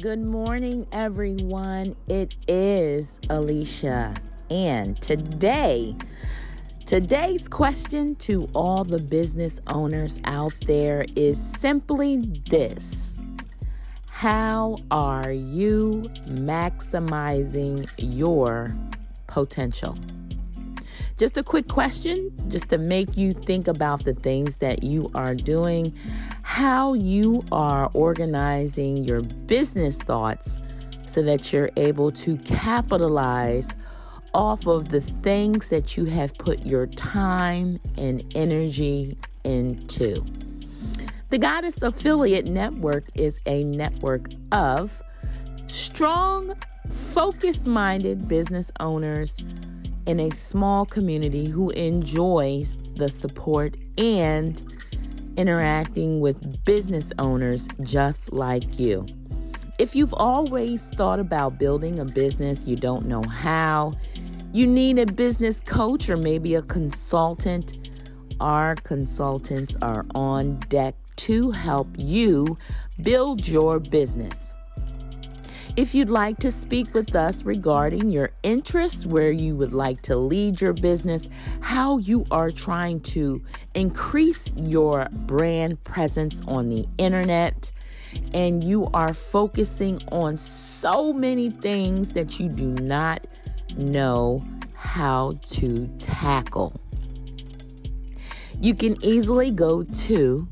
Good morning, everyone. It is Alicia, and today, today's question to all the business owners out there is simply this How are you maximizing your potential? Just a quick question, just to make you think about the things that you are doing, how you are organizing your business thoughts so that you're able to capitalize off of the things that you have put your time and energy into. The Goddess Affiliate Network is a network of strong, focus minded business owners in a small community who enjoys the support and interacting with business owners just like you. If you've always thought about building a business, you don't know how, you need a business coach or maybe a consultant, our consultants are on deck to help you build your business. If you'd like to speak with us regarding your interests, where you would like to lead your business, how you are trying to increase your brand presence on the internet, and you are focusing on so many things that you do not know how to tackle. You can easily go to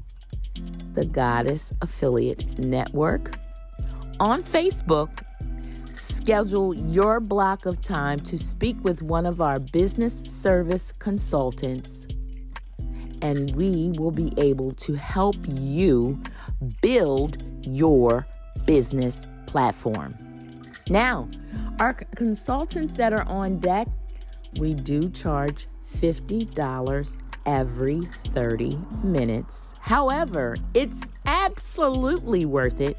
the Goddess Affiliate Network on Facebook, schedule your block of time to speak with one of our business service consultants, and we will be able to help you build your business platform. Now, our consultants that are on deck, we do charge $50 every 30 minutes. However, it's absolutely worth it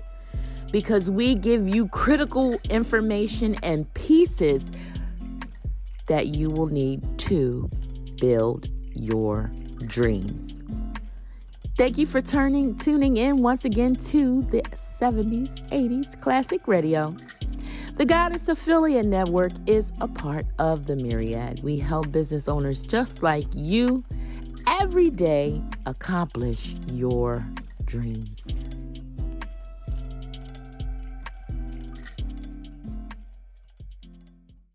because we give you critical information and pieces that you will need to build your dreams. Thank you for turning tuning in once again to the 70s, 80s classic radio. The Goddess Affiliate Network is a part of the Myriad. We help business owners just like you every day accomplish your dreams.